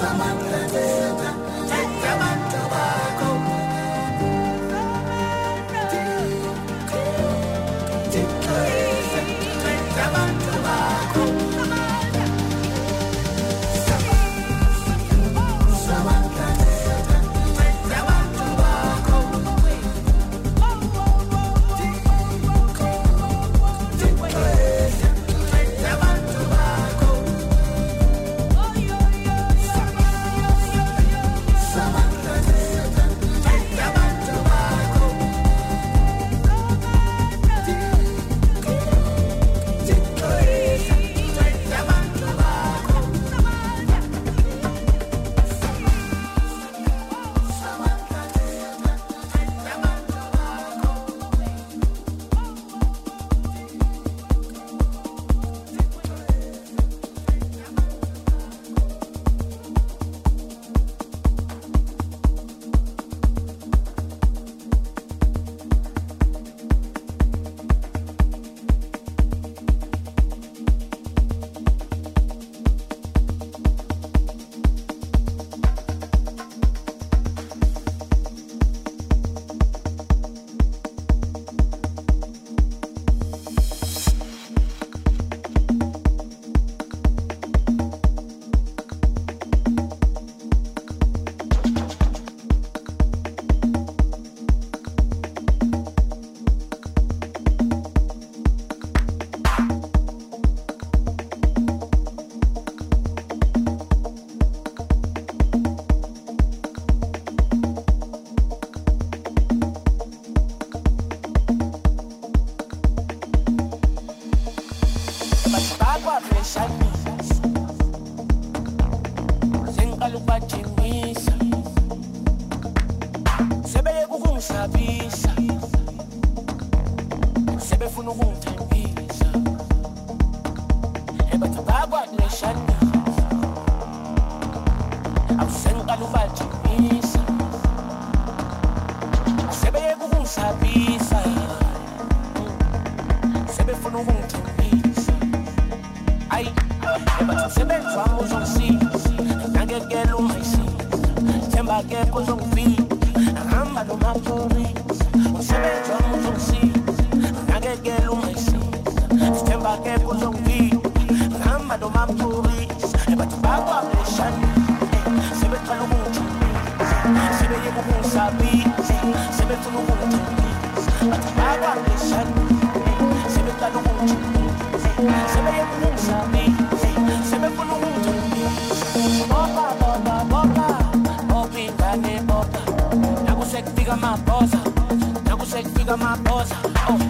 Samantha. be fica uma bosa. Trago sei que fica uma bosa. Oh.